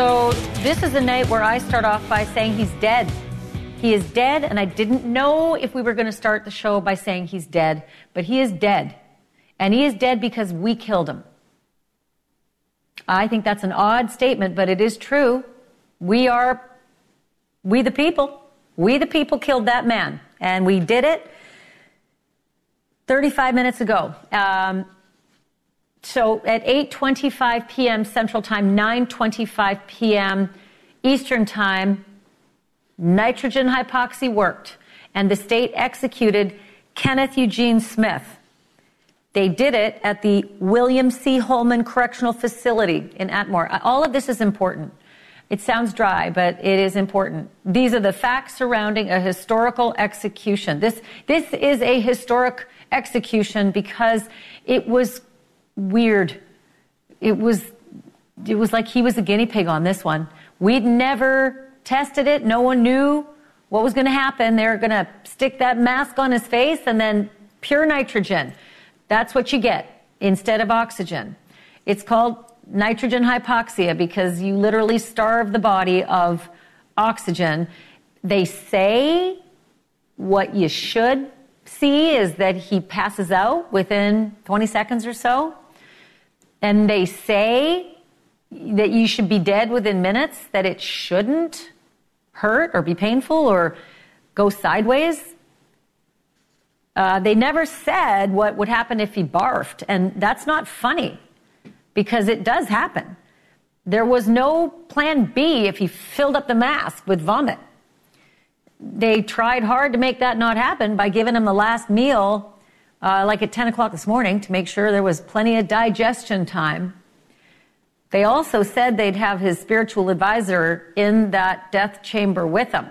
So this is a night where I start off by saying he's dead. He is dead, and I didn't know if we were going to start the show by saying he's dead, but he is dead. And he is dead because we killed him. I think that's an odd statement, but it is true. We are, we the people, we the people killed that man. And we did it 35 minutes ago. Um, so at 8:25 p.m. Central Time, 9:25 p.m. Eastern Time, nitrogen hypoxia worked, and the state executed Kenneth Eugene Smith. They did it at the William C. Holman Correctional Facility in Atmore. All of this is important. It sounds dry, but it is important. These are the facts surrounding a historical execution. This, this is a historic execution because it was weird. It was, it was like he was a guinea pig on this one. We'd never tested it. No one knew what was going to happen. They were going to stick that mask on his face and then pure nitrogen. That's what you get instead of oxygen. It's called nitrogen hypoxia because you literally starve the body of oxygen. They say what you should see is that he passes out within 20 seconds or so. And they say that you should be dead within minutes, that it shouldn't hurt or be painful or go sideways. Uh, they never said what would happen if he barfed, and that's not funny because it does happen. There was no plan B if he filled up the mask with vomit. They tried hard to make that not happen by giving him the last meal uh, like at 10 o'clock this morning to make sure there was plenty of digestion time. They also said they'd have his spiritual advisor in that death chamber with him,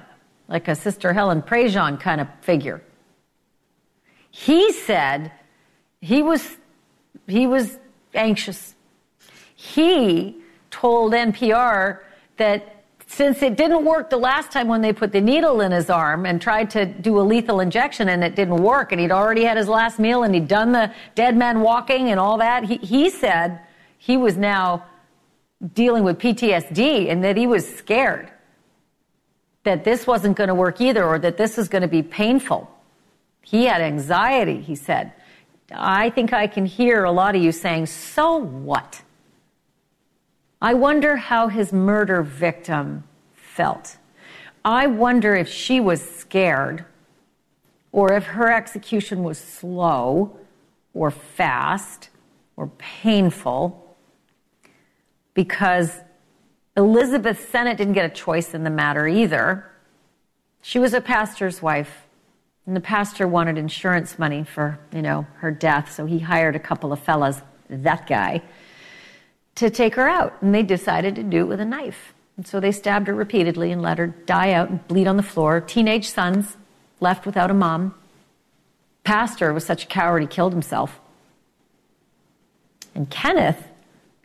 like a Sister Helen Prejean kind of figure. He said he was, he was anxious. He told NPR that since it didn't work the last time when they put the needle in his arm and tried to do a lethal injection and it didn't work and he'd already had his last meal and he'd done the dead man walking and all that, he, he said he was now dealing with PTSD and that he was scared that this wasn't going to work either or that this was going to be painful. He had anxiety, he said. I think I can hear a lot of you saying, so what? I wonder how his murder victim felt. I wonder if she was scared or if her execution was slow or fast or painful because Elizabeth Sennett didn't get a choice in the matter either. She was a pastor's wife, and the pastor wanted insurance money for, you know, her death, so he hired a couple of fellas, that guy, to take her out. And they decided to do it with a knife. And so they stabbed her repeatedly and let her die out and bleed on the floor. Teenage sons left without a mom. Pastor was such a coward he killed himself. And Kenneth,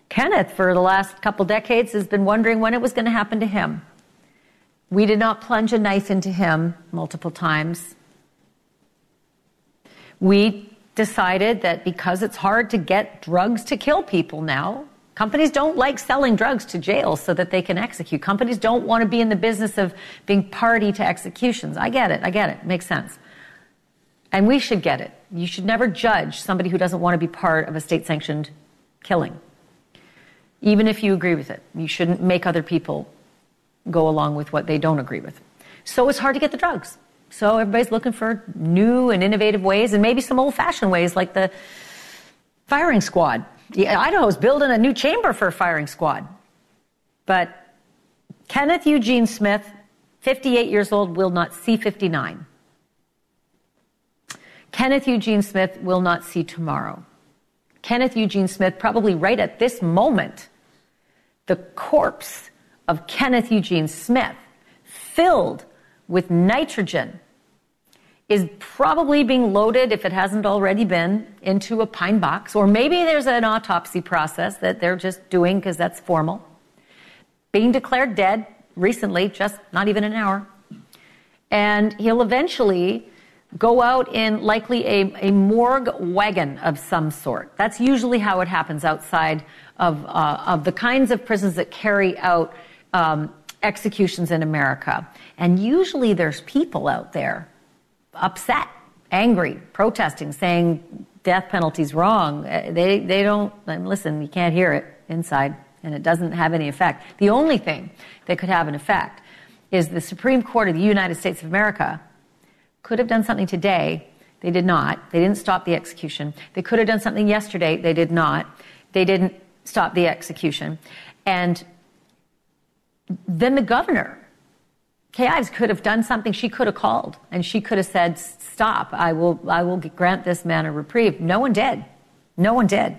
Kenneth, for the last couple decades, has been wondering when it was going to happen to him. We did not plunge a knife into him multiple times. We decided that because it's hard to get drugs to kill people now, Companies don't like selling drugs to jails so that they can execute. Companies don't want to be in the business of being party to executions. I get it. I get it. makes sense. And we should get it. You should never judge somebody who doesn't want to be part of a state sanctioned killing. Even if you agree with it, you shouldn't make other people go along with what they don't agree with. So it's hard to get the drugs. So everybody's looking for new and innovative ways and maybe some old fashioned ways like the firing squad yeah, I was building a new chamber for a firing squad. But Kenneth Eugene Smith, 58 years old, will not see 59. Kenneth Eugene Smith will not see tomorrow. Kenneth Eugene Smith, probably right at this moment, the corpse of Kenneth Eugene Smith, filled with nitrogen, is probably being loaded, if it hasn't already been, into a pine box. Or maybe there's an autopsy process that they're just doing because that's formal. Being declared dead recently, just not even an hour. And he'll eventually go out in likely a, a morgue wagon of some sort. That's usually how it happens outside of, uh, of the kinds of prisons that carry out um, executions in America. And usually there's people out there upset, angry, protesting, saying death penalty's wrong. Uh, they, they don't, listen, you can't hear it inside, and it doesn't have any effect. The only thing that could have an effect is the Supreme Court of the United States of America could have done something today. They did not. They didn't stop the execution. They could have done something yesterday. They did not. They didn't stop the execution. And then the governor, Kay Ivey, could have done something. She could have called and she could have said, Stop, I will, I will grant this man a reprieve. No one did. No one did.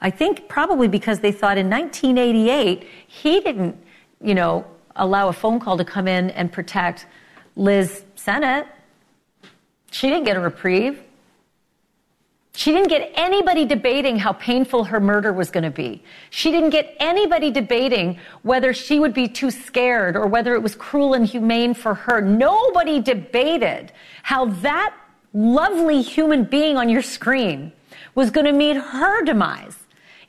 I think probably because they thought in 1988, he didn't, you know, allow a phone call to come in and protect Liz Sennett she didn't get a reprieve. She didn't get anybody debating how painful her murder was going to be. She didn't get anybody debating whether she would be too scared or whether it was cruel and humane for her. Nobody debated how that lovely human being on your screen was going to meet her demise.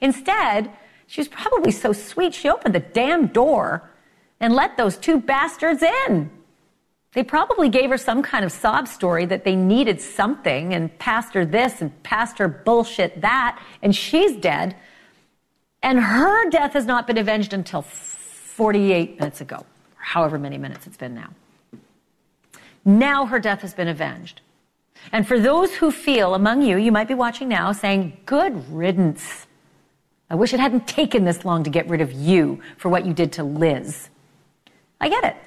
Instead, she was probably so sweet, she opened the damn door and let those two bastards in. They probably gave her some kind of sob story that they needed something and her this and her bullshit that, and she's dead. And her death has not been avenged until 48 minutes ago, or however many minutes it's been now. Now her death has been avenged. And for those who feel among you, you might be watching now saying, good riddance. I wish it hadn't taken this long to get rid of you for what you did to Liz. I get it.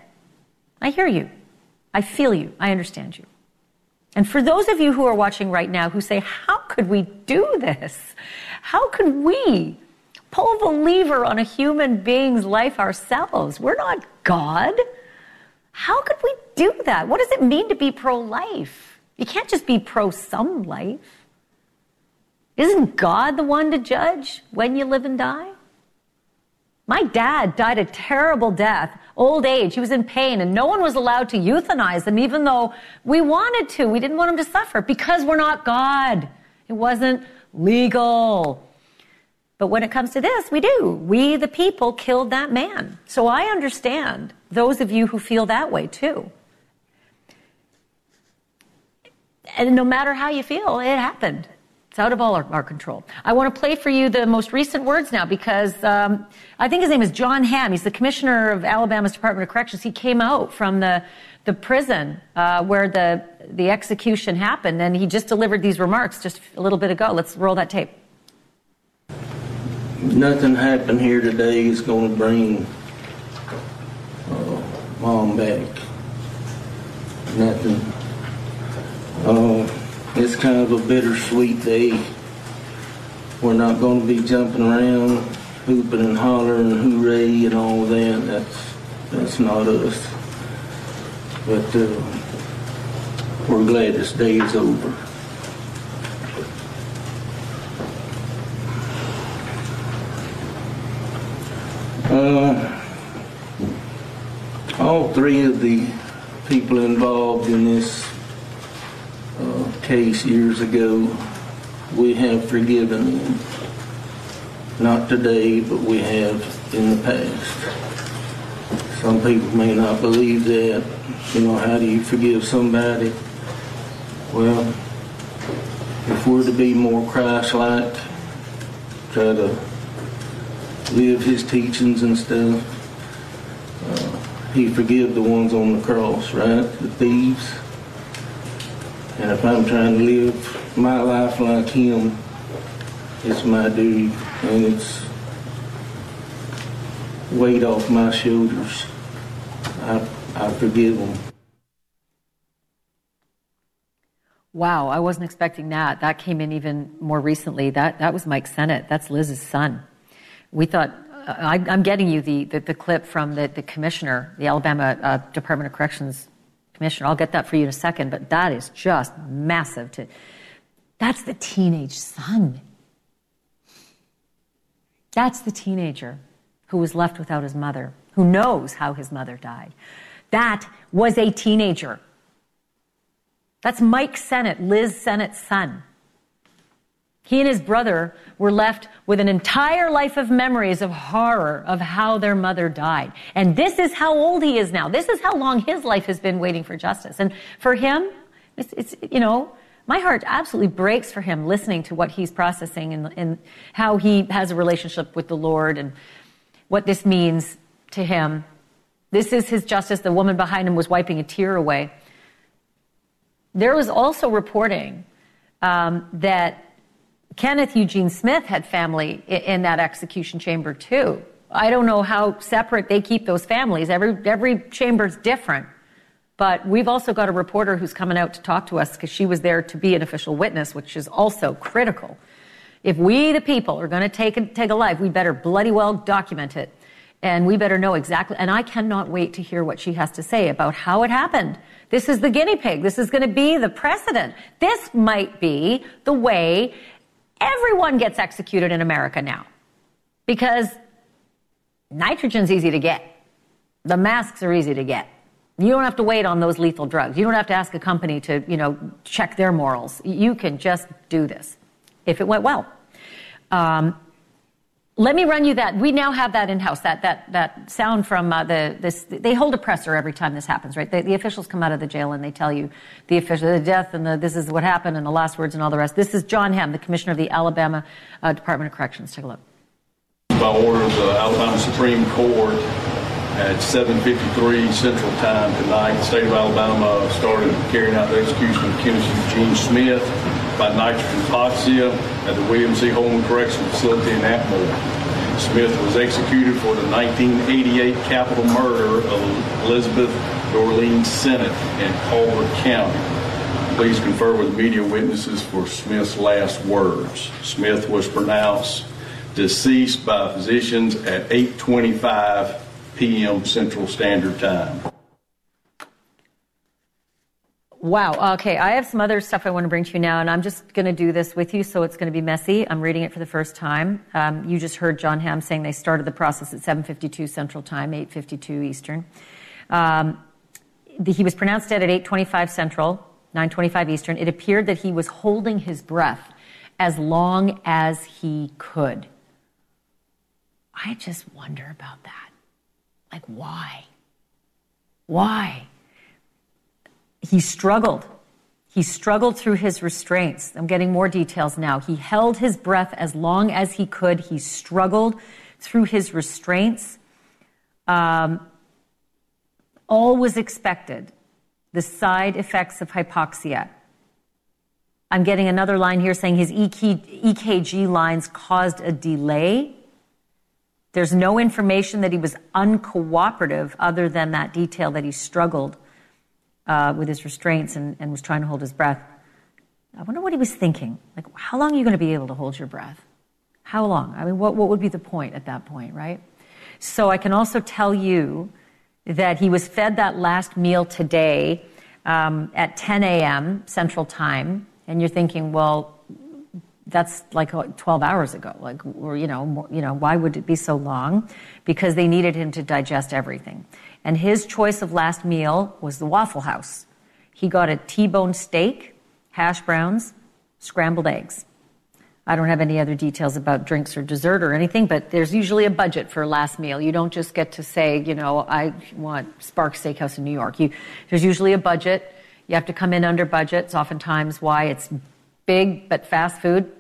I hear you. I feel you. I understand you. And for those of you who are watching right now who say, How could we do this? How could we pull the lever on a human being's life ourselves? We're not God. How could we do that? What does it mean to be pro life? You can't just be pro some life. Isn't God the one to judge when you live and die? My dad died a terrible death, old age. He was in pain, and no one was allowed to euthanize him, even though we wanted to. We didn't want him to suffer because we're not God. It wasn't legal. But when it comes to this, we do. We, the people, killed that man. So I understand those of you who feel that way too. And no matter how you feel, it happened. It's out of all our, our, control. I want to play for you the most recent words now because um, I think his name is John Hamm. He's the commissioner of Alabama's Department of Corrections. He came out from the the prison uh, where the the execution happened, and he just delivered these remarks just a little bit ago. Let's roll that tape. Nothing happened here today is going to bring uh, mom back. Nothing. Uh, it's kind of a bittersweet day. We're not going to be jumping around, hooping and hollering, hooray and all that. That's that's not us. But uh, we're glad this day is over. Uh, all three of the people involved in this case years ago, we have forgiven them. Not today, but we have in the past. Some people may not believe that. You know, how do you forgive somebody? Well, if we're to be more Christ-like, try to live his teachings and stuff, uh, he forgive the ones on the cross, right? The thieves and if I'm trying to live my life like him, it's my duty and it's weight off my shoulders. I, I forgive him. Wow, I wasn't expecting that. That came in even more recently. That that was Mike Sennett. That's Liz's son. We thought uh, I, am getting you the, the, the clip from the, the commissioner, the Alabama uh, Department of Corrections commissioner. I'll get that for you in a second. But that is just massive. To that's the teenage son. That's the teenager who was left without his mother, who knows how his mother died. That was a teenager. That's Mike Sennett, Liz Sennett's son. He and his brother were left with an entire life of memories of horror of how their mother died. And this is how old he is now. This is how long his life has been waiting for justice. And for him, it's, it's you know, my heart absolutely breaks for him listening to what he's processing and, and how he has a relationship with the Lord and what this means to him. This is his justice. The woman behind him was wiping a tear away. There was also reporting um, that Kenneth Eugene Smith had family in that execution chamber too. I don't know how separate they keep those families. Every, every chamber's different. But we've also got a reporter who's coming out to talk to us because she was there to be an official witness, which is also critical. If we, the people, are going to take a, take a life, we better bloody well document it. And we better know exactly. And I cannot wait to hear what she has to say about how it happened. This is the guinea pig. This is going to be the precedent. This might be the way Everyone gets executed in America now because nitrogen's easy to get. The masks are easy to get. You don't have to wait on those lethal drugs. You don't have to ask a company to, you know, check their morals. You can just do this if it went well. Um, let me run you that. We now have that in house. That that that sound from uh, the this. They hold a presser every time this happens, right? The officials come out of the jail and they tell you the official the death and the this is what happened and the last words and all the rest. This is John Hamm, the commissioner of the Alabama uh, Department of Corrections. Take a look. By order of the Alabama Supreme Court at 7:53 Central Time tonight, the state of Alabama started carrying out the execution of Kenneth Eugene Smith by nitrogen hypoxia at the William C. Holman Correctional Facility in Atmore. Smith was executed for the 1988 capital murder of Elizabeth Dorlene Sennett in Colbert County. Please confer with media witnesses for Smith's last words. Smith was pronounced deceased by physicians at 8:25 p.m. Central Standard Time. Wow. Okay. I have some other stuff I want to bring to you now, and I'm just going to do this with you, so it's going to be messy. I'm reading it for the first time. Um, you just heard John Hamm saying they started the process at 7:52 Central Time, 8:52 Eastern. Um, the, he was pronounced dead at 8:25 Central, 9:25 Eastern. It appeared that he was holding his breath as long as he could. I just wonder about that. Like, why? Why? He struggled. He struggled through his restraints. I'm getting more details now. He held his breath as long as he could. He struggled through his restraints. Um, all was expected. The side effects of hypoxia. I'm getting another line here saying his EKG lines caused a delay. There's no information that he was uncooperative other than that detail that he struggled uh, with his restraints and, and was trying to hold his breath. I wonder what he was thinking. Like, how long are you going to be able to hold your breath? How long? I mean, what, what would be the point at that point, right? So I can also tell you that he was fed that last meal today um, at 10 a.m. Central Time. And you're thinking, well, that's like 12 hours ago. Like, or, you know, more, you know, why would it be so long? Because they needed him to digest everything and his choice of last meal was the Waffle House. He got a T-bone steak, hash browns, scrambled eggs. I don't have any other details about drinks or dessert or anything, but there's usually a budget for last meal. You don't just get to say, you know, I want Sparks Steakhouse in New York. You, there's usually a budget. You have to come in under budget. It's oftentimes why it's big but fast food.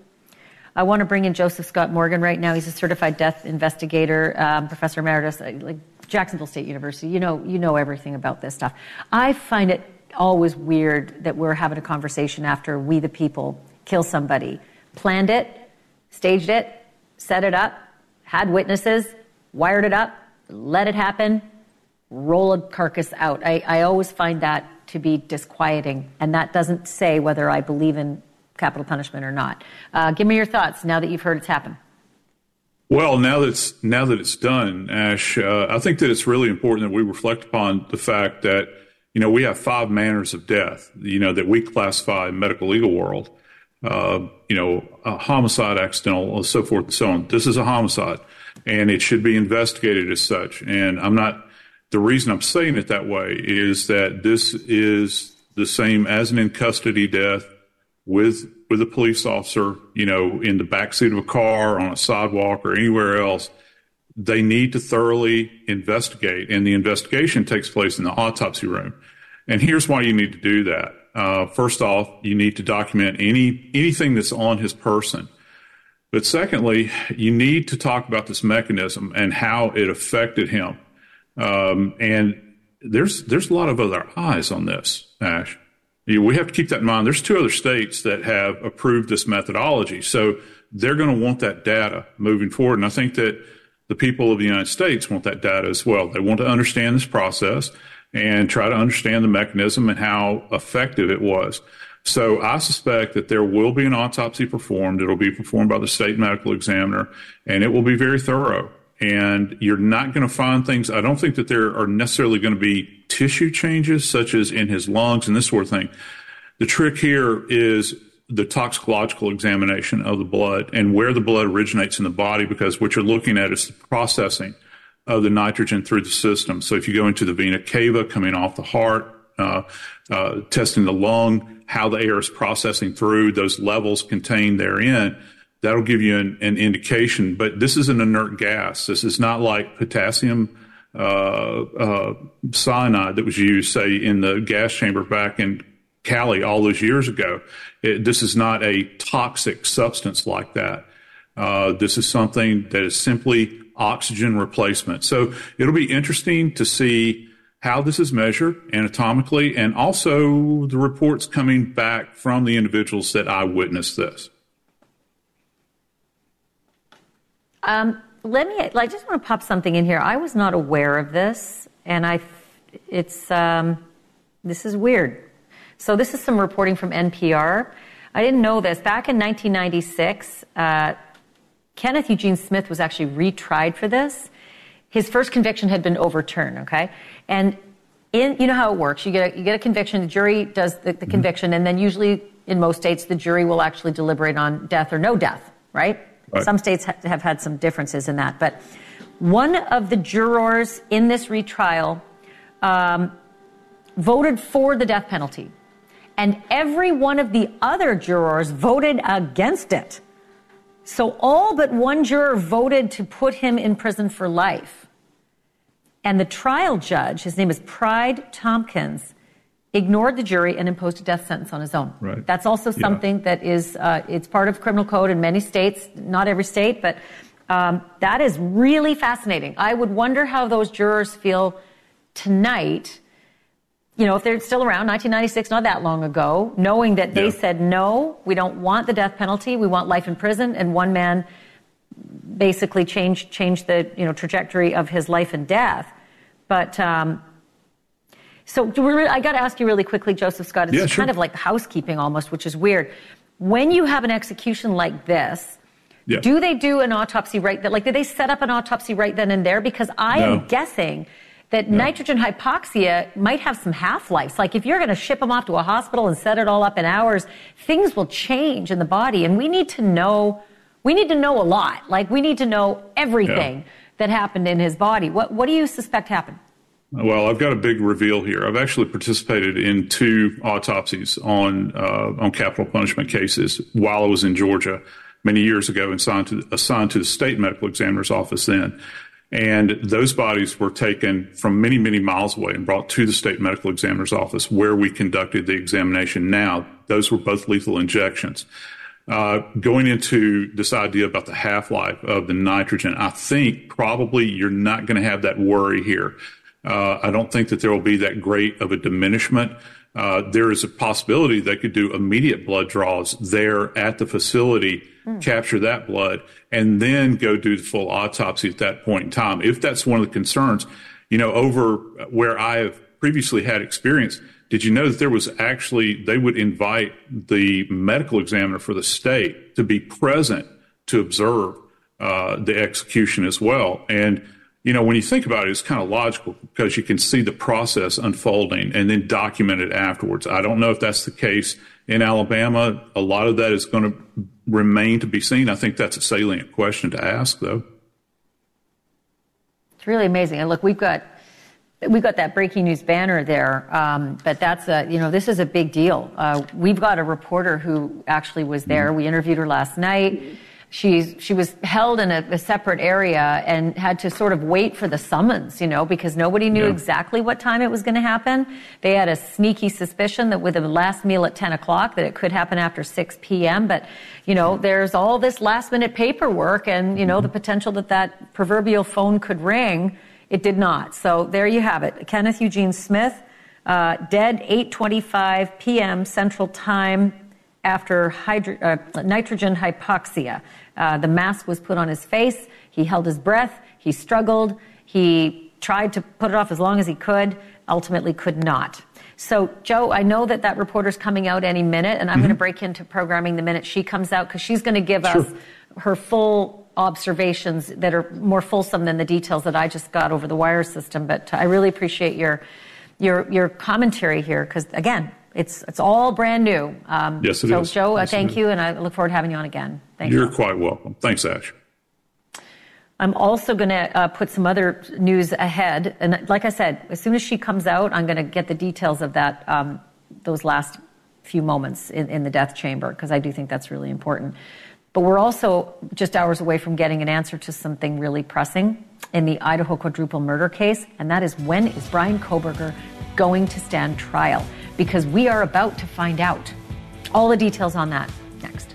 I want to bring in Joseph Scott Morgan right now. He's a certified death investigator, um, professor emeritus. Like Jacksonville State University. You know, you know everything about this stuff. I find it always weird that we're having a conversation after we, the people, kill somebody. Planned it, staged it, set it up, had witnesses, wired it up, let it happen, roll a carcass out. I, I always find that to be disquieting. And that doesn't say whether I believe in capital punishment or not. Uh, give me your thoughts now that you've heard it's happened. Well, now that it's now that it's done, Ash, uh, I think that it's really important that we reflect upon the fact that you know we have five manners of death. You know that we classify in medical legal world. Uh, you know, homicide, accidental, so forth and so on. This is a homicide, and it should be investigated as such. And I'm not. The reason I'm saying it that way is that this is the same as an in custody death with with a police officer, you know, in the backseat of a car, on a sidewalk, or anywhere else, they need to thoroughly investigate, and the investigation takes place in the autopsy room. And here's why you need to do that. Uh, first off, you need to document any anything that's on his person. But secondly, you need to talk about this mechanism and how it affected him. Um, and there's there's a lot of other eyes on this, Ash we have to keep that in mind. There's two other states that have approved this methodology. So they're going to want that data moving forward. And I think that the people of the United States want that data as well. They want to understand this process and try to understand the mechanism and how effective it was. So I suspect that there will be an autopsy performed. It'll be performed by the state medical examiner and it will be very thorough and you're not going to find things. I don't think that there are necessarily going to be tissue changes, such as in his lungs and this sort of thing. The trick here is the toxicological examination of the blood and where the blood originates in the body, because what you're looking at is the processing of the nitrogen through the system. So if you go into the vena cava coming off the heart, uh, uh, testing the lung, how the air is processing through those levels contained therein, that'll give you an, an, indication. But this is an inert gas. This is not like potassium cyanide that was used, say, in the gas chamber back in Cali all those years ago. It, this is not a toxic substance like that. Uh, this is something that is simply oxygen replacement. So it'll be interesting to see how this is measured anatomically and also the reports coming back from the individuals that I witnessed this. Um, let me. I just want to pop something in here. I was not aware of this, and I. It's. Um, this is weird. So this is some reporting from NPR. I didn't know this. Back in 1996, uh, Kenneth Eugene Smith was actually retried for this. His first conviction had been overturned. Okay, and in you know how it works. You get a, you get a conviction. The jury does the, the mm-hmm. conviction, and then usually in most states, the jury will actually deliberate on death or no death. Right. Right. Some states have had some differences in that. But one of the jurors in this retrial um, voted for the death penalty, and every one of the other jurors voted against it. So all but one juror voted to put him in prison for life. And the trial judge, his name is Pride Tompkins, ignored the jury and imposed a death sentence on his own. Right. That's also something yeah. that is uh, it's part of criminal code in many states, not every state, but um, that is really fascinating. I would wonder how those jurors feel tonight. You know, if they're still around, 1996, not that long ago, knowing that they yeah. said no, we don't want the death penalty, we want life in prison, and one man basically changed changed the you know trajectory of his life and death. But um, so I got to ask you really quickly, Joseph Scott. It's yeah, sure. kind of like housekeeping almost, which is weird. When you have an execution like this, yeah. do they do an autopsy right? That like did they set up an autopsy right then and there? Because I no. am guessing that no. nitrogen hypoxia might have some half lives. Like if you're going to ship them off to a hospital and set it all up in hours, things will change in the body, and we need to know. We need to know a lot. Like we need to know everything yeah. that happened in his body. What What do you suspect happened? Well, I've got a big reveal here. I've actually participated in two autopsies on uh, on capital punishment cases while I was in Georgia many years ago, and assigned to, assigned to the state medical examiner's office then. And those bodies were taken from many, many miles away and brought to the state medical examiner's office where we conducted the examination. Now, those were both lethal injections. Uh, going into this idea about the half life of the nitrogen, I think probably you're not going to have that worry here. Uh, I don't think that there will be that great of a diminishment. Uh, there is a possibility they could do immediate blood draws there at the facility, mm. capture that blood, and then go do the full autopsy at that point in time. If that's one of the concerns, you know, over where I have previously had experience, Did you know that there was actually, they would invite the medical examiner for the state to be present to observe uh, the execution as well? And, you know, when you think about it, it's kind of logical because you can see the process unfolding and then document it afterwards. I don't know if that's the case in Alabama. A lot of that is going to remain to be seen. I think that's a salient question to ask, though. It's really amazing. And look, we've got we've got that breaking news banner there, um, but that's a you know this is a big deal. Uh, we've got a reporter who actually was there. We interviewed her last night. She's, she was held in a, a, separate area and had to sort of wait for the summons, you know, because nobody knew yeah. exactly what time it was going to happen. They had a sneaky suspicion that with the last meal at 10 o'clock that it could happen after 6 p.m. But, you know, there's all this last minute paperwork and, you know, the potential that that proverbial phone could ring. It did not. So there you have it. Kenneth Eugene Smith, uh, dead 8.25 p.m. Central Time after hydro- uh, nitrogen hypoxia. Uh, the mask was put on his face. He held his breath. He struggled. He tried to put it off as long as he could, ultimately could not. So, Joe, I know that that reporter's coming out any minute, and I'm mm-hmm. going to break into programming the minute she comes out because she's going to give sure. us her full observations that are more fulsome than the details that I just got over the wire system. But I really appreciate your your your commentary here because again, it's it's all brand new. Um, yes, it so, is. Joe, yes, thank you, and I look forward to having you on again. Thank You're you. quite welcome. Thanks, Ash. I'm also going to uh, put some other news ahead, and like I said, as soon as she comes out, I'm going to get the details of that um, those last few moments in, in the death chamber because I do think that's really important. But we're also just hours away from getting an answer to something really pressing in the Idaho quadruple murder case, and that is when is Brian Kohberger going to stand trial? because we are about to find out. All the details on that next.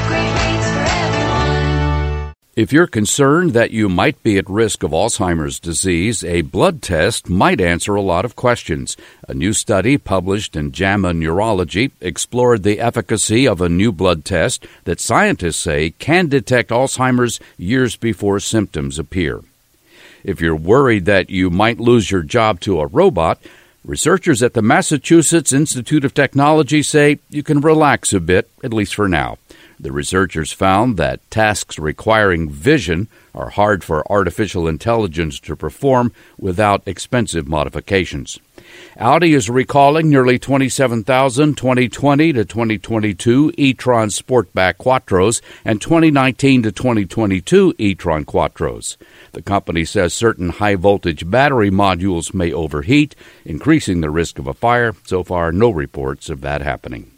If you're concerned that you might be at risk of Alzheimer's disease, a blood test might answer a lot of questions. A new study published in JAMA Neurology explored the efficacy of a new blood test that scientists say can detect Alzheimer's years before symptoms appear. If you're worried that you might lose your job to a robot, researchers at the Massachusetts Institute of Technology say you can relax a bit, at least for now. The researchers found that tasks requiring vision are hard for artificial intelligence to perform without expensive modifications. Audi is recalling nearly 27,000 2020 to 2022 e-tron Sportback Quattros and 2019 to 2022 e-tron Quattros. The company says certain high voltage battery modules may overheat, increasing the risk of a fire. So far, no reports of that happening.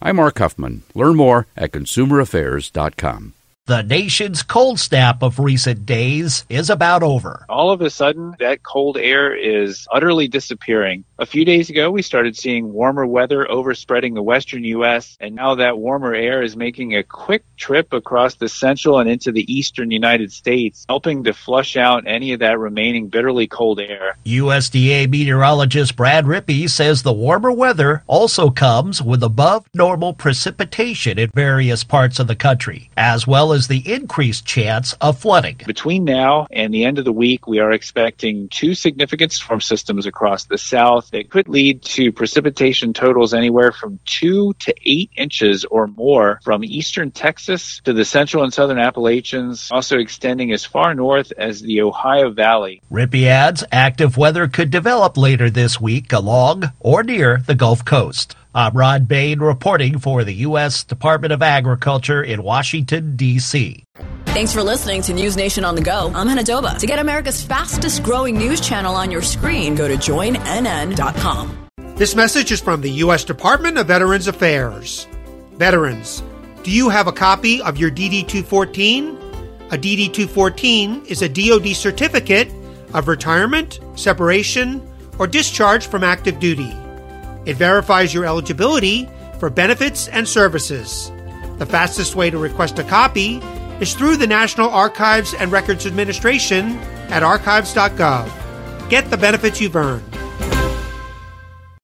I'm Mark Huffman. Learn more at consumeraffairs.com. The nation's cold snap of recent days is about over. All of a sudden, that cold air is utterly disappearing. A few days ago, we started seeing warmer weather overspreading the western U.S., and now that warmer air is making a quick trip across the central and into the eastern United States, helping to flush out any of that remaining bitterly cold air. USDA meteorologist Brad Rippey says the warmer weather also comes with above normal precipitation in various parts of the country, as well as as the increased chance of flooding. Between now and the end of the week, we are expecting two significant storm systems across the south that could lead to precipitation totals anywhere from two to eight inches or more from eastern Texas to the central and southern Appalachians, also extending as far north as the Ohio Valley. Rippey adds active weather could develop later this week along or near the Gulf Coast. I'm Rod Bain reporting for the U.S. Department of Agriculture in Washington, D.C. Thanks for listening to News Nation on the Go. I'm Hannah Doba. To get America's fastest growing news channel on your screen, go to joinnn.com. This message is from the U.S. Department of Veterans Affairs. Veterans, Do you have a copy of your DD 214? A DD 214 is a DoD certificate of retirement, separation, or discharge from active duty. It verifies your eligibility for benefits and services. The fastest way to request a copy is through the National Archives and Records Administration at archives.gov. Get the benefits you've earned.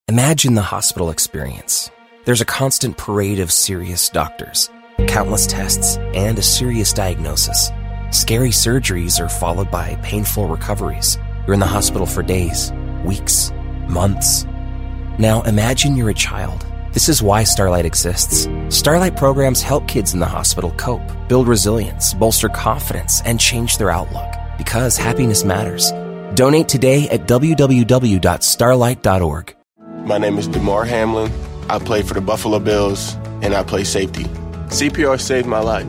Imagine the hospital experience. There's a constant parade of serious doctors, countless tests, and a serious diagnosis. Scary surgeries are followed by painful recoveries. You're in the hospital for days, weeks, months. Now imagine you're a child. This is why Starlight exists. Starlight programs help kids in the hospital cope, build resilience, bolster confidence, and change their outlook. Because happiness matters. Donate today at www.starlight.org. My name is Damar Hamlin. I play for the Buffalo Bills, and I play safety. CPR saved my life.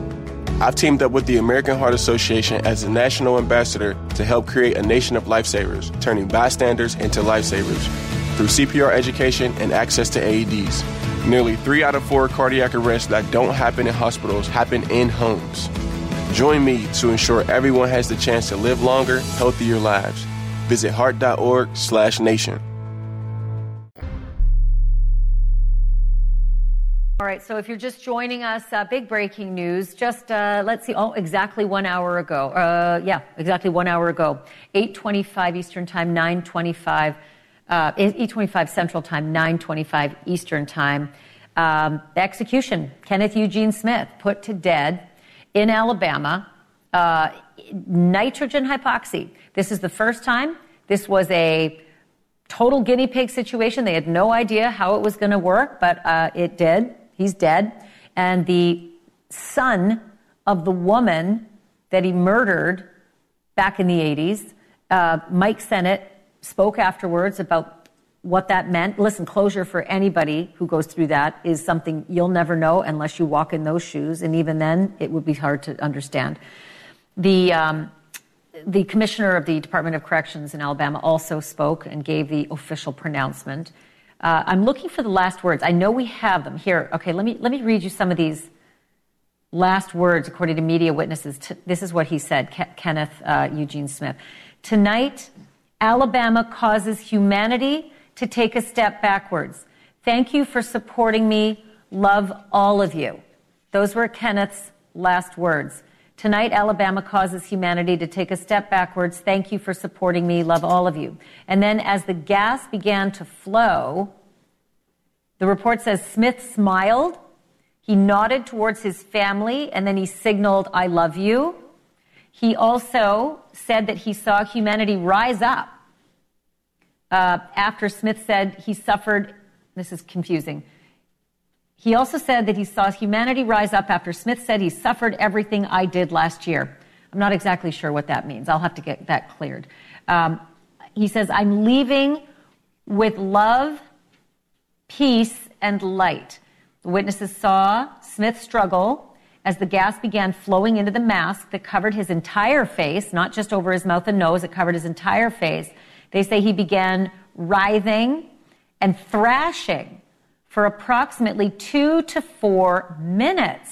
I've teamed up with the American Heart Association as a national ambassador to help create a nation of lifesavers, turning bystanders into lifesavers through CPR education and access to AEDs. Nearly three out of four cardiac arrests that don't happen in hospitals happen in homes. Join me to ensure everyone has the chance to live longer, healthier lives. Visit heart.org/nation. All right, so if you're just joining us, uh, big breaking news. Just uh, let's see, oh, exactly one hour ago. Uh, yeah, exactly one hour ago. 8:25 Eastern Time, 9:25, uh, 8:25 Central Time, 9:25 Eastern Time. Um, execution: Kenneth Eugene Smith put to dead in Alabama. Uh, nitrogen hypoxia. This is the first time. This was a total guinea pig situation. They had no idea how it was going to work, but uh, it did. He's dead. And the son of the woman that he murdered back in the 80s, uh, Mike Sennett, spoke afterwards about what that meant. Listen, closure for anybody who goes through that is something you'll never know unless you walk in those shoes. And even then, it would be hard to understand. The, um, the commissioner of the Department of Corrections in Alabama also spoke and gave the official pronouncement. Uh, I'm looking for the last words. I know we have them here. Okay, let me let me read you some of these last words according to media witnesses. this is what he said, Ke- Kenneth uh, Eugene Smith. Tonight, Alabama causes humanity to take a step backwards. Thank you for supporting me. Love all of you. Those were Kenneth's last words. Tonight, Alabama causes humanity to take a step backwards. Thank you for supporting me. Love all of you. And then, as the gas began to flow, the report says Smith smiled. He nodded towards his family, and then he signaled, I love you. He also said that he saw humanity rise up uh, after Smith said he suffered. This is confusing. He also said that he saw humanity rise up after Smith said he suffered everything I did last year. I'm not exactly sure what that means. I'll have to get that cleared. Um, he says, I'm leaving with love, peace, and light. The witnesses saw Smith struggle as the gas began flowing into the mask that covered his entire face, not just over his mouth and nose, it covered his entire face. They say he began writhing and thrashing for approximately two to four minutes,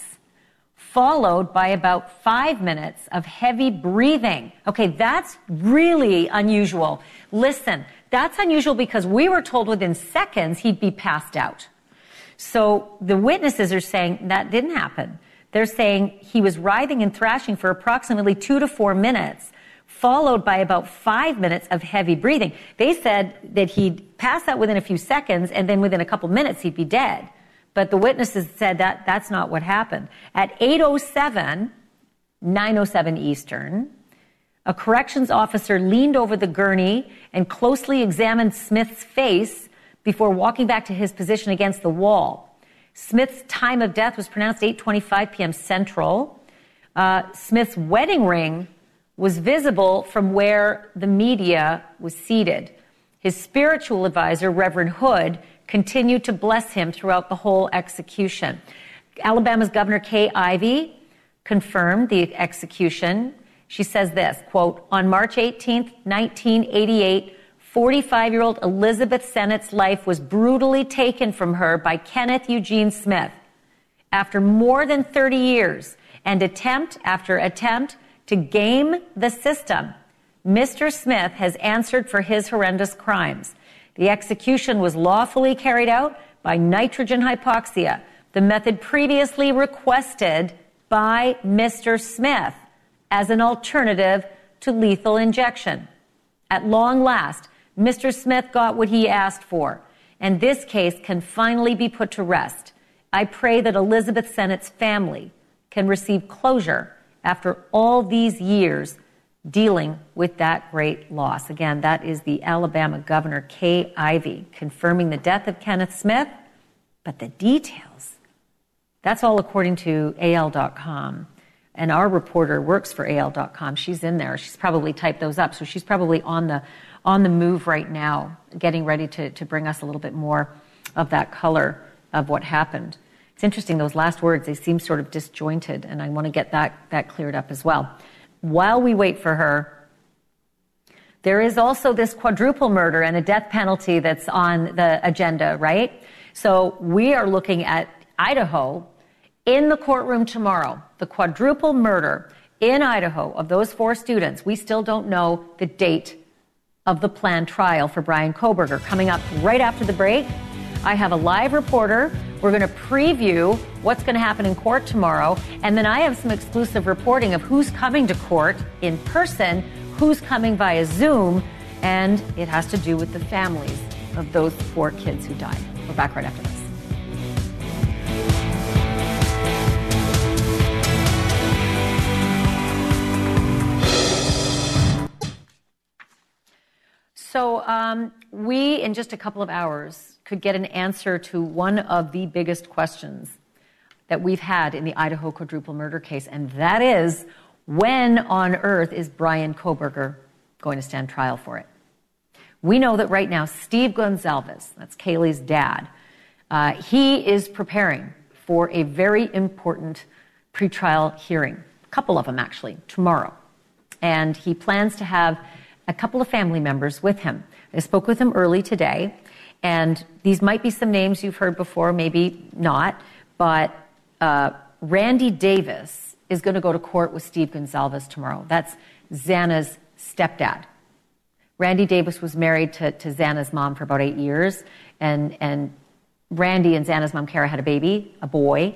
followed by about five minutes of heavy breathing. Okay, that's really unusual. Listen, that's unusual because we were told within seconds he'd be passed out. So the witnesses are saying that didn't happen. They're saying he was writhing and thrashing for approximately two to four minutes followed by about five minutes of heavy breathing. They said that he'd pass out within a few seconds and then within a couple minutes he'd be dead. But the witnesses said that that's not what happened. At 807, 907 Eastern, a corrections officer leaned over the gurney and closely examined Smith's face before walking back to his position against the wall. Smith's time of death was pronounced 8:25 p.m. Central. Uh, Smith's wedding ring was visible from where the media was seated. His spiritual advisor, Reverend Hood, continued to bless him throughout the whole execution. Alabama's Governor Kay Ivey confirmed the execution. She says this, quote, on March 18, 1988, 45 year old Elizabeth Sennett's life was brutally taken from her by Kenneth Eugene Smith. after more than 30 years and attempt after attempt to game the system, Mr. Smith has answered for his horrendous crimes. The execution was lawfully carried out by nitrogen hypoxia, the method previously requested by Mr. Smith as an alternative to lethal injection. At long last, Mr. Smith got what he asked for, and this case can finally be put to rest. I pray that Elizabeth Sennett's family can receive closure after all these years dealing with that great loss. Again, that is the Alabama Governor Kay Ivey confirming the death of Kenneth Smith, but the details, that's all according to AL.com. And our reporter works for AL.com. She's in there. She's probably typed those up. So she's probably on the, on the move right now, getting ready to, to bring us a little bit more of that color of what happened. It's interesting, those last words, they seem sort of disjointed, and I want to get that, that cleared up as well. While we wait for her, there is also this quadruple murder and a death penalty that's on the agenda, right? So we are looking at Idaho in the courtroom tomorrow, the quadruple murder in Idaho of those four students. We still don't know the date of the planned trial for Brian Kohberger. Coming up right after the break, I have a live reporter. We're going to preview what's going to happen in court tomorrow. And then I have some exclusive reporting of who's coming to court in person, who's coming via Zoom, and it has to do with the families of those four kids who died. We're back right after this. So, um, we, in just a couple of hours, could get an answer to one of the biggest questions that we've had in the Idaho quadruple murder case, and that is when on earth is Brian Kohberger going to stand trial for it? We know that right now, Steve Goncalves, that's Kaylee's dad, uh, he is preparing for a very important pretrial hearing, a couple of them actually, tomorrow. And he plans to have a couple of family members with him. I spoke with him early today, and these might be some names you've heard before, maybe not, but uh, Randy Davis is going to go to court with Steve Goncalves tomorrow. That's Xana's stepdad. Randy Davis was married to, to Xana's mom for about eight years, and, and Randy and Xana's mom, Kara, had a baby, a boy,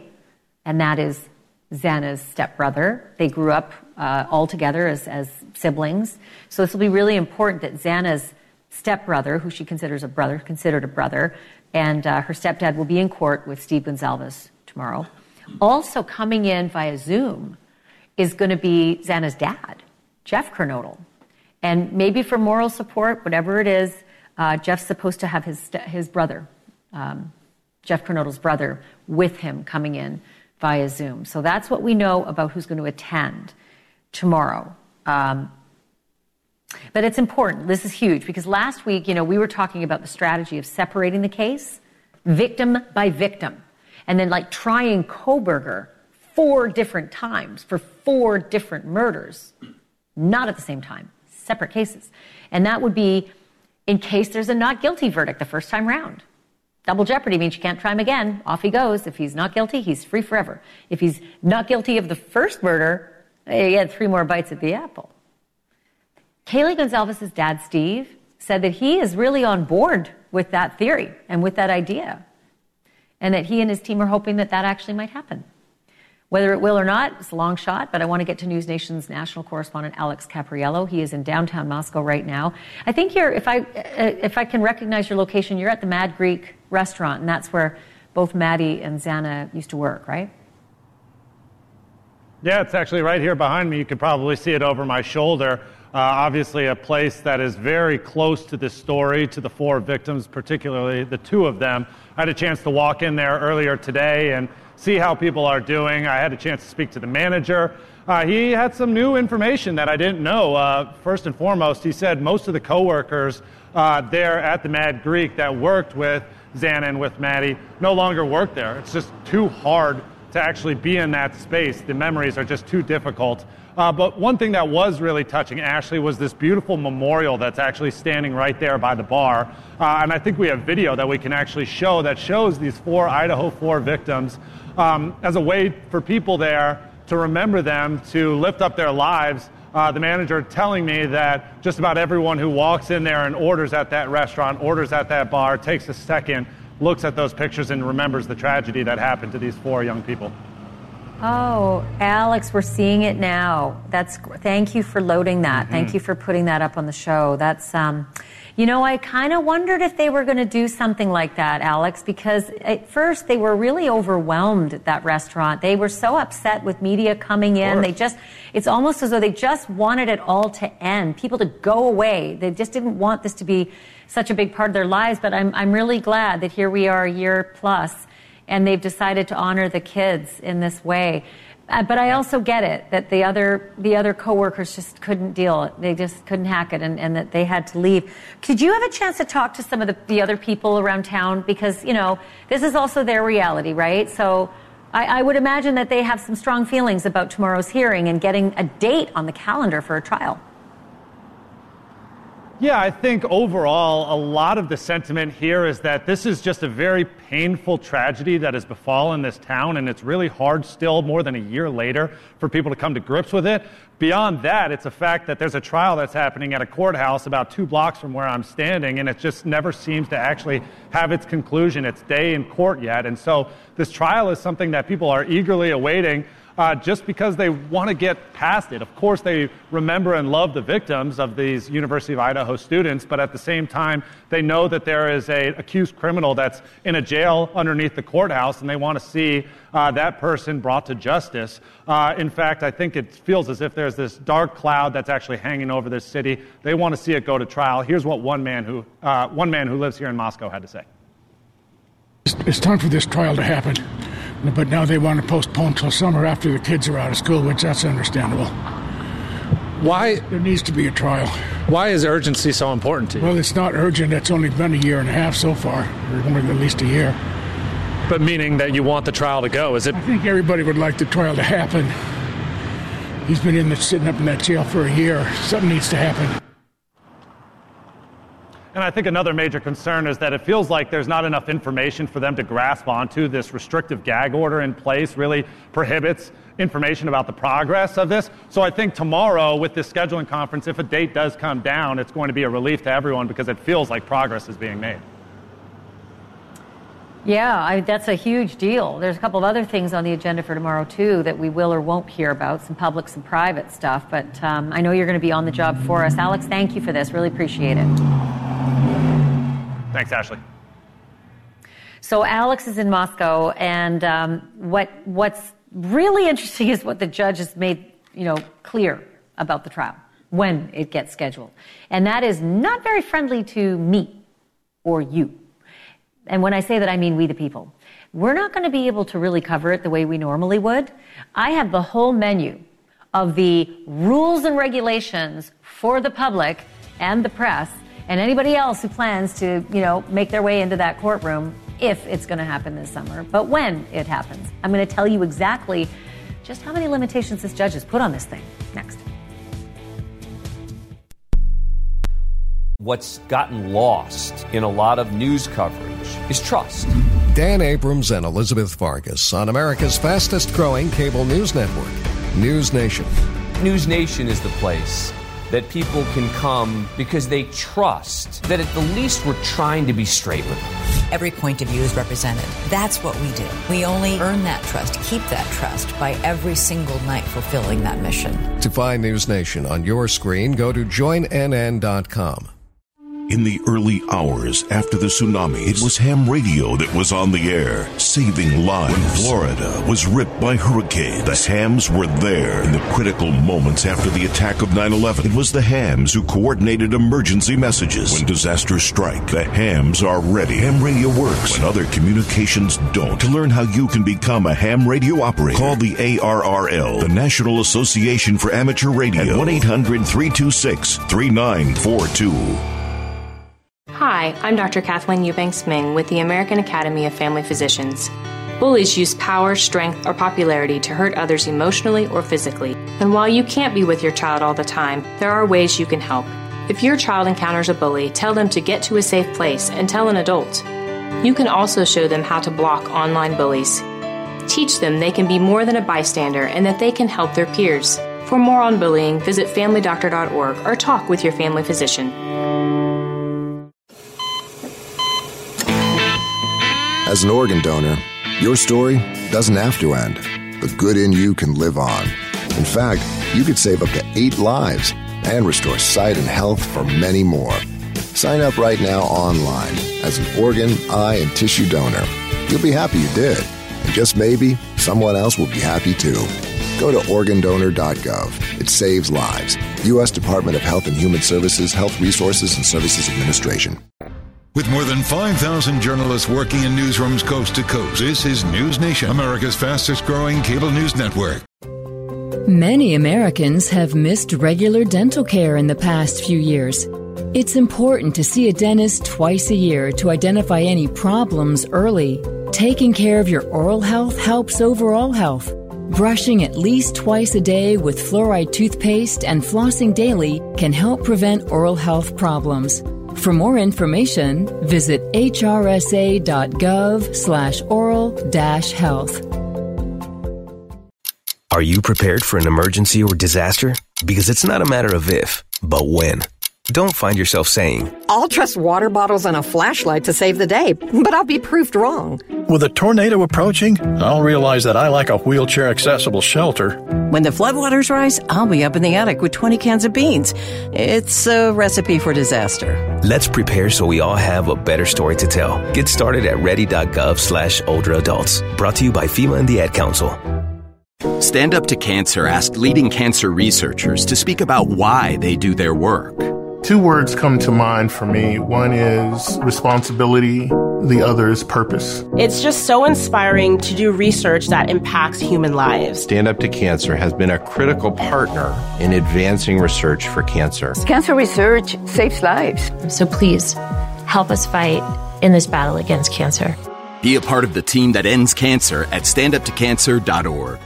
and that is Xana's stepbrother. They grew up uh, all together as, as siblings. So this will be really important that Xana's stepbrother, who she considers a brother, considered a brother, and uh, her stepdad will be in court with Steve Goncalves tomorrow. Also coming in via Zoom is going to be Xana's dad, Jeff Kernodle. And maybe for moral support, whatever it is, uh, Jeff's supposed to have his, his brother, um, Jeff Kernodle's brother, with him coming in via Zoom. So that's what we know about who's going to attend tomorrow. Um, but it's important. This is huge because last week, you know, we were talking about the strategy of separating the case victim by victim and then like trying Kohberger four different times for four different murders, not at the same time, separate cases. And that would be in case there's a not guilty verdict the first time round. Double jeopardy means you can't try him again. Off he goes. If he's not guilty, he's free forever. If he's not guilty of the first murder, he had three more bites at the apple. Kaylee Goncalves's dad, Steve, said that he is really on board with that theory and with that idea, and that he and his team are hoping that that actually might happen. Whether it will or not, it's a long shot, but I want to get to News Nation's national correspondent Alex Caprariello. He is in downtown Moscow right now. I think you're, if I, uh, if I can recognize your location, you're at the Mad Greek restaurant, and that's where both Maddie and Xana used to work, right? Yeah, it's actually right here behind me. You could probably see it over my shoulder. Uh, obviously, a place that is very close to this story, to the four victims, particularly the two of them. I had a chance to walk in there earlier today and see how people are doing. I had a chance to speak to the manager. Uh, he had some new information that I didn't know. Uh, first and foremost, he said most of the coworkers uh, there at the Mad Greek that worked with Xana and with Maddie no longer work there. It's just too hard to actually be in that space. The memories are just too difficult. Uh, but one thing that was really touching, Ashleigh, was this beautiful memorial that's actually standing right there by the bar. Uh, and I think we have video that we can actually show that shows these four Idaho 4 victims um, as a way for people there to remember them, to lift up their lives. Uh, the manager telling me that just about everyone who walks in there and orders at that restaurant, orders at that bar, takes a second, looks at those pictures, and remembers the tragedy that happened to these four young people. Oh, Alex, we're seeing it now. That's thank you for loading that. Mm-hmm. Thank you for putting that up on the show. That's um, you know, I kind of wondered if they were going to do something like that, Alex, because at first they were really overwhelmed at that restaurant. They were so upset with media coming in. They just, it's almost as though they just wanted it all to end, people to go away. They just didn't want this to be such a big part of their lives. But I'm, I'm really glad that here we are a year plus and they've decided to honor the kids in this way. Uh, but I also get it that the other the other coworkers just couldn't deal it. They just couldn't hack it, and, and that they had to leave. Could you have a chance to talk to some of the, the other people around town because you know this is also their reality, right? So. I, I would imagine that they have some strong feelings about tomorrow's hearing and getting a date on the calendar for a trial. Yeah, I think overall, a lot of the sentiment here is that this is just a very painful tragedy that has befallen this town, and it's really hard still, more than a year later, for people to come to grips with it. Beyond that, it's a fact that there's a trial that's happening at a courthouse about two blocks from where I'm standing, and it just never seems to actually have its conclusion, its day in court yet. And so this trial is something that people are eagerly awaiting uh, just because they want to get past it. Of course, they remember and love the victims of these University of Idaho students, but at the same time, they know that there is a accused criminal that's in a jail underneath the courthouse, and they want to see uh, that person brought to justice. Uh, in fact, I think it feels as if there's this dark cloud that's actually hanging over this city. They want to see it go to trial. Here's what one man who, uh, one man who lives here in Moscow had to say. It's time for this trial to happen. But now they want to postpone till summer after the kids are out of school, which that's understandable. Why? There needs to be a trial. Why is urgency so important to you? Well, it's not urgent. It's only been a year and a half so far, or at least a year. But meaning that you want the trial to go, is it? I think everybody would like the trial to happen. He's been in the, sitting up in that jail for a year. Something needs to happen. And I think another major concern is that it feels like there's not enough information for them to grasp onto. This restrictive gag order in place really prohibits information about the progress of this. So I think tomorrow, with this scheduling conference, if a date does come down, it's going to be a relief to everyone because it feels like progress is being made. Yeah, I, that's a huge deal. There's a couple of other things on the agenda for tomorrow, too, that we will or won't hear about some public, some private stuff. But um, I know you're going to be on the job for us. Alex, thank you for this. Really appreciate it. Thanks, Ashleigh. So Alex is in Moscow, and um, what what's really interesting is what the judge has made you know clear about the trial when it gets scheduled, and that is not very friendly to me or you. And when I say that, I mean we the people. We're not going to be able to really cover it the way we normally would. I have the whole menu of the rules and regulations for the public and the press and anybody else who plans to, you know, make their way into that courtroom if it's going to happen this summer. But when it happens, I'm going to tell you exactly just how many limitations this judge has put on this thing. Next. What's gotten lost in a lot of news coverage is trust. Dan Abrams and Elizabeth Vargas on America's fastest growing cable news network, News Nation. News Nation is the place that people can come because they trust that at the least we're trying to be straight with them. Every point of view is represented. That's what we do. We only earn that trust, keep that trust by every single night fulfilling that mission. To find News Nation on your screen, go to joinnn.com. In the early hours after the tsunami, it was ham radio that was on the air, saving lives. When Florida was ripped by hurricanes, the hams were there. In the critical moments after the attack of 9-11, it was the hams who coordinated emergency messages. When disasters strike, the hams are ready. Ham radio works when other communications don't. To learn how you can become a ham radio operator, call the ARRL, the National Association for Amateur Radio, at 1-800-326-3942. Hi, I'm Dr. Kathleen Eubanks Ming with the American Academy of Family Physicians. Bullies use power, strength, or popularity to hurt others emotionally or physically. And while you can't be with your child all the time, there are ways you can help. If your child encounters a bully, tell them to get to a safe place and tell an adult. You can also show them how to block online bullies. Teach them they can be more than a bystander and that they can help their peers. For more on bullying, visit FamilyDoctor.org or talk with your family physician. As an organ donor, your story doesn't have to end. The good in you can live on. In fact, you could save up to eight lives and restore sight and health for many more. Sign up right now online as an organ, eye, and tissue donor. You'll be happy you did. And just maybe, someone else will be happy too. Go to organdonor.gov. It saves lives. U.S. Department of Health and Human Services, Health Resources and Services Administration. With more than 5,000 journalists working in newsrooms coast to coast, this is News Nation, America's fastest growing cable news network. Many Americans have missed regular dental care in the past few years. It's important to see a dentist twice a year to identify any problems early. Taking care of your oral health helps overall health. Brushing at least twice a day with fluoride toothpaste and flossing daily can help prevent oral health problems. For more information, visit hrsa.gov slash oral dash health. Are you prepared for an emergency or disaster? Because it's not a matter of if, but when. Don't find yourself saying, I'll trust water bottles and a flashlight to save the day, but I'll be proved wrong. With a tornado approaching, I'll realize that I like a wheelchair accessible shelter. When the floodwaters rise, I'll be up in the attic with 20 cans of beans. It's a recipe for disaster. Let's prepare so we all have a better story to tell. Get started at ready.gov slash older adults. Brought to you by FEMA and the Ad Council. Stand Up to Cancer asked leading cancer researchers to speak about why they do their work. Two words come to mind for me. One is responsibility, the other is purpose. It's just so inspiring to do research that impacts human lives. Stand Up to Cancer has been a critical partner in advancing research for cancer. Cancer research saves lives. So please help us fight in this battle against cancer. Be a part of the team that ends cancer at standuptocancer.org.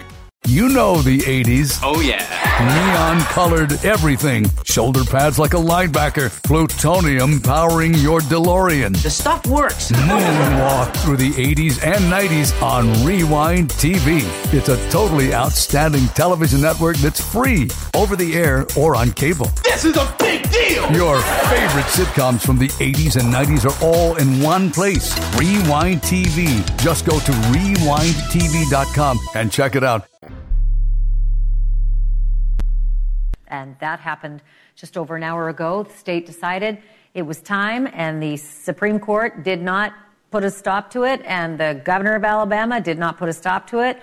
You know the 80s. Oh, yeah. Neon colored everything. Shoulder pads like a linebacker. Plutonium powering your DeLorean. The stuff works. Moonwalk through the 80s and 90s on Rewind TV. It's a totally outstanding television network that's free, over the air, or on cable. This is a big deal. Your favorite sitcoms from the 80s and 90s are all in one place. Rewind TV. Just go to rewindtv.com and check it out. And that happened just over an hour ago. The state decided it was time, and the Supreme Court did not put a stop to it, and the governor of Alabama did not put a stop to it.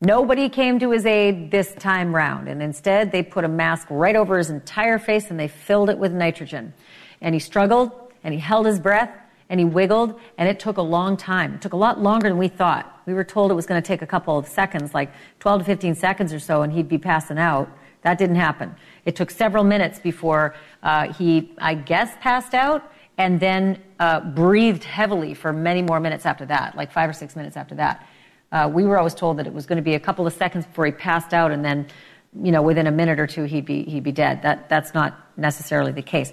Nobody came to his aid this time round, and instead they put a mask right over his entire face and they filled it with nitrogen. And he struggled, and he held his breath, and he wiggled, and it took a long time. It took a lot longer than we thought. We were told it was going to take a couple of seconds, like 12 to 15 seconds or so, and he'd be passing out. That didn't happen. It took several minutes before uh, he, I guess, passed out and then uh, breathed heavily for many more minutes after that, like five or six minutes after that. Uh, we were always told that it was going to be a couple of seconds before he passed out, and then, you know, within a minute or two, he'd be he'd be dead. That that's not necessarily the case.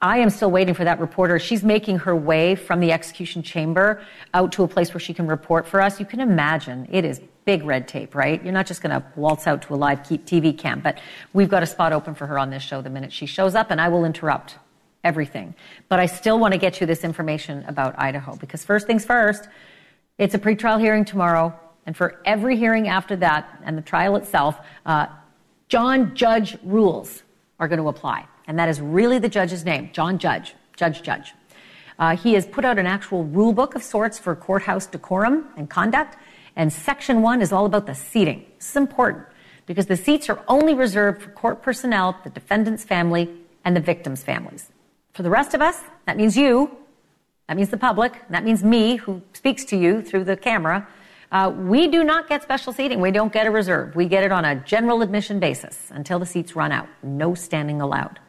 I am still waiting for that reporter. She's making her way from the execution chamber out to a place where she can report for us. You can imagine it is big red tape, right? You're not just going to waltz out to a live TV cam, but we've got a spot open for her on this show the minute she shows up, and I will interrupt everything. But I still want to get you this information about Idaho because first things first, it's a pretrial hearing tomorrow, and for every hearing after that and the trial itself, uh, John Judge rules are going to apply. And that is really the judge's name, John Judge, Judge Judge. Uh, he has put out an actual rule book of sorts for courthouse decorum and conduct. And section one is all about the seating. This is important because the seats are only reserved for court personnel, the defendant's family, and the victim's families. For the rest of us, that means you, that means the public, that means me who speaks to you through the camera. Uh, we do not get special seating. We don't get a reserve. We get it on a general admission basis until the seats run out. No standing allowed.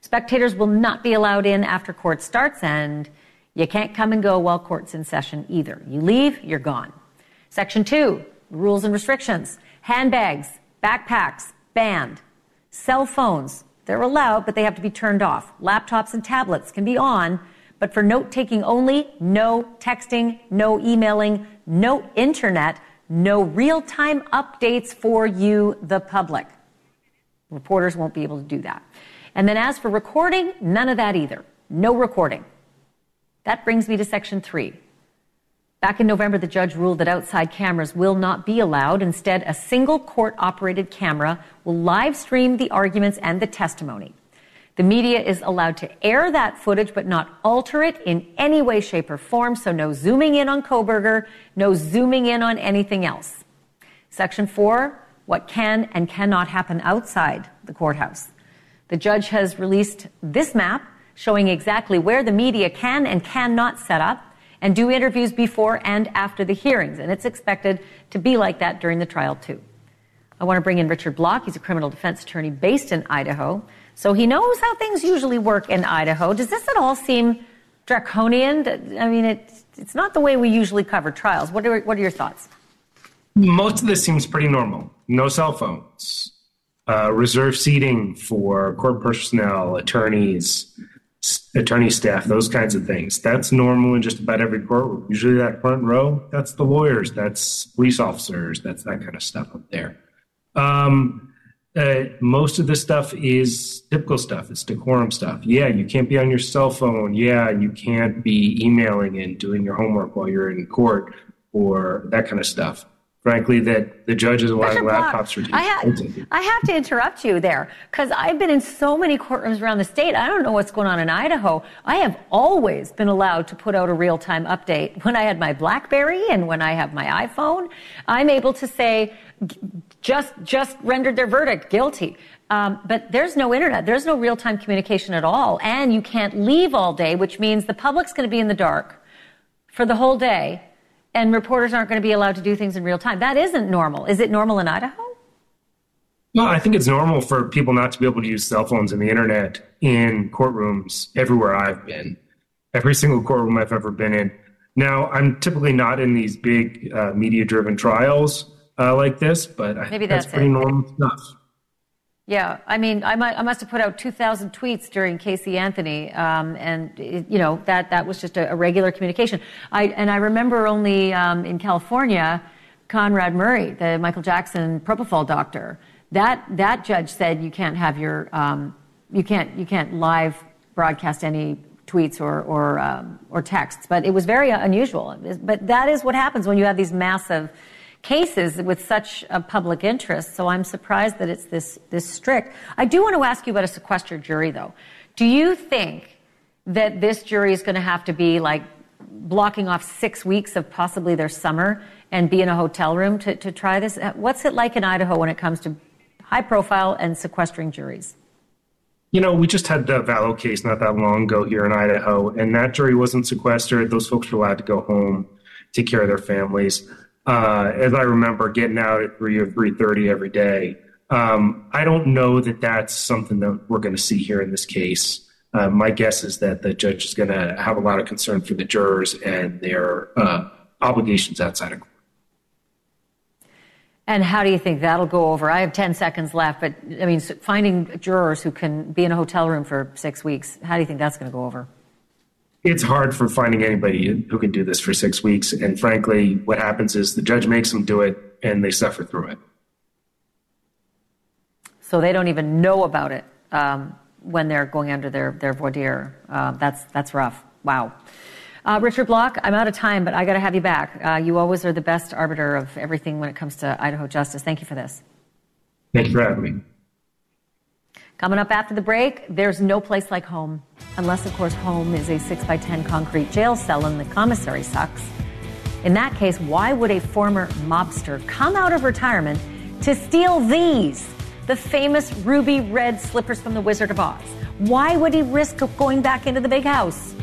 Spectators will not be allowed in after court starts, and you can't come and go while court's in session either. You leave, you're gone. Section 2, rules and restrictions. Handbags, backpacks, banned. Cell phones, they're allowed, but they have to be turned off. Laptops and tablets can be on, but for note taking only, no texting, no emailing, no internet, no real time updates for you, the public. Reporters won't be able to do that. And then as for recording, none of that either. No recording. That brings me to section three. Back in November, the judge ruled that outside cameras will not be allowed. Instead, a single court operated camera will live stream the arguments and the testimony. The media is allowed to air that footage, but not alter it in any way, shape, or form. So no zooming in on Kohberger, no zooming in on anything else. Section four, what can and cannot happen outside the courthouse. The judge has released this map showing exactly where the media can and cannot set up and do interviews before and after the hearings. And it's expected to be like that during the trial, too. I want to bring in Richard Block. He's a criminal defense attorney based in Idaho. So he knows how things usually work in Idaho. Does this at all seem draconian? I mean, it's, not the way we usually cover trials. What are, what are your thoughts? Most of this seems pretty normal. No cell phones, uh, reserved seating for court personnel, attorneys, attorney staff, those kinds of things. That's normal in just about every courtroom. Usually, that front row, that's the lawyers, that's police officers, that's that kind of stuff up there. Um, uh, most of the stuff is typical stuff. It's decorum stuff. Yeah, you can't be on your cell phone. Yeah, you can't be emailing and doing your homework while you're in court or that kind of stuff frankly, that the judges allowing laptops for I, ha- I have to interrupt you there because I've been in so many courtrooms around the state. I don't know what's going on in Idaho. I have always been allowed to put out a real time update. When I had my Blackberry and when I have my iPhone, I'm able to say, just, just rendered their verdict guilty. Um, but there's no internet. There's no real time communication at all. And you can't leave all day, which means the public's going to be in the dark for the whole day and reporters aren't going to be allowed to do things in real time. That isn't normal. Is it normal in Idaho? No, I think it's normal for people not to be able to use cell phones and the internet in courtrooms everywhere I've been. Every single courtroom I've ever been in. Now, I'm typically not in these big uh, media driven trials uh, like this, but Maybe that's, that's pretty it. normal stuff. Yeah, I mean, I, might, I must have put out 2,000 tweets during Casey Anthony, um, and it, you know that that was just a, a, regular communication. I and I remember only um, in California, Conrad Murray, the Michael Jackson propofol doctor, that that judge said you can't have your um, you can't you can't live broadcast any tweets or or um, or texts, but it was very unusual. But that is what happens when you have these massive cases with such a public interest. So I'm surprised that it's this, this strict. I do want to ask you about a sequestered jury, though. Do you think that this jury is going to have to be like blocking off six weeks of possibly their summer and be in a hotel room to, to try this? Uh, what's it like in Idaho when it comes to high profile and sequestering juries? You know, we just had the Vallow case not that long ago here in Idaho, and that jury wasn't sequestered. Those folks were allowed to go home, take care of their families uh, as I remember, getting out at three or three thirty every day. Um, I don't know that that's something that we're going to see here in this case. Uh, my guess is that the judge is going to have a lot of concern for the jurors and their uh, obligations outside of court. And how do you think that'll go over? I have 10 seconds left, but I mean, finding jurors who can be in a hotel room for six weeks, how do you think that's going to go over? It's hard for finding anybody who can do this for six weeks. And frankly, what happens is the judge makes them do it and they suffer through it. So they don't even know about it um, when they're going under their, their voir dire. Uh, that's, that's rough. Wow. Uh, Richard Block, I'm out of time, but I got to have you back. Uh, you always are the best arbiter of everything when it comes to Idaho justice. Thank you for this. Thank you for having me. Coming up after the break, there's no place like home. Unless, of course, home is a 6 by 10 concrete jail cell and the commissary sucks. In that case, why would a former mobster come out of retirement to steal these, the famous ruby red slippers from the Wizard of Oz? Why would he risk going back into the big house?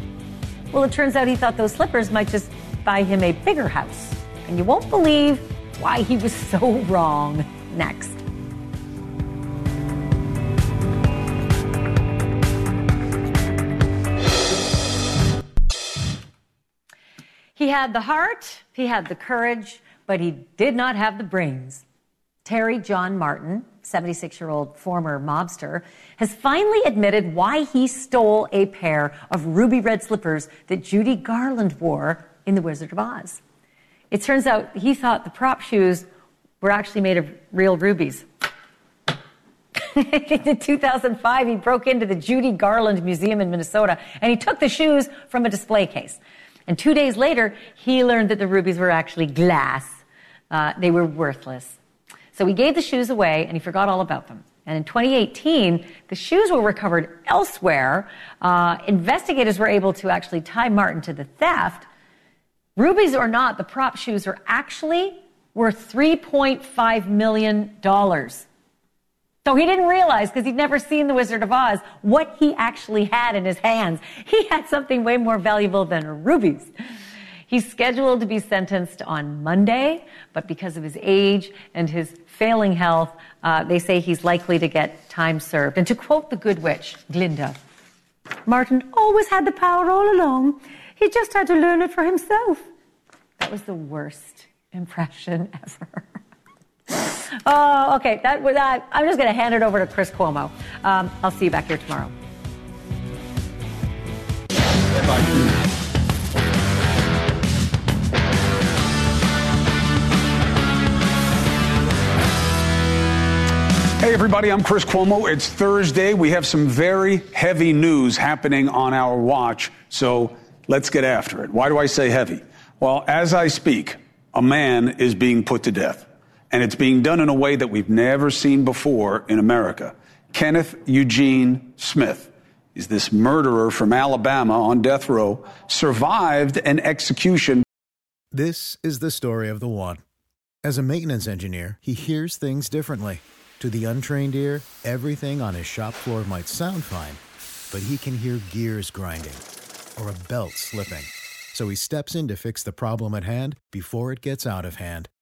Well, it turns out he thought those slippers might just buy him a bigger house. And you won't believe why he was so wrong. Next. He had the heart, he had the courage, but he did not have the brains. Terry John Martin, 76 year old former mobster, has finally admitted why he stole a pair of ruby red slippers that Judy Garland wore in The Wizard of Oz. It turns out he thought the prop shoes were actually made of real rubies. in 2005, he broke into the Judy Garland Museum in Minnesota and he took the shoes from a display case. And two days later, he learned that the rubies were actually glass. Uh, they were worthless. So he gave the shoes away and he forgot all about them. And in 2018, the shoes were recovered elsewhere. Uh, investigators were able to actually tie Martin to the theft. Rubies or not, the prop shoes are actually worth $3.5 million. So he didn't realize, because he'd never seen The Wizard of Oz, what he actually had in his hands. He had something way more valuable than rubies. He's scheduled to be sentenced on Monday, but because of his age and his failing health, uh, they say he's likely to get time served. And to quote the good witch, Glinda, Martin always had the power all along. He just had to learn it for himself. That was the worst impression ever. oh, okay. That, that, I'm just going to hand it over to Chris Cuomo. Um, I'll see you back here tomorrow. Hey, everybody, I'm Chris Cuomo. It's Thursday. We have some very heavy news happening on our watch, so let's get after it. Why do I say heavy? Well, as I speak, a man is being put to death, and it's being done in a way that we've never seen before in America. Kenneth Eugene Smith is this murderer from Alabama on death row, survived an execution. This is the story of the one. As a maintenance engineer, he hears things differently. To the untrained ear, everything on his shop floor might sound fine, but he can hear gears grinding or a belt slipping. So he steps in to fix the problem at hand before it gets out of hand.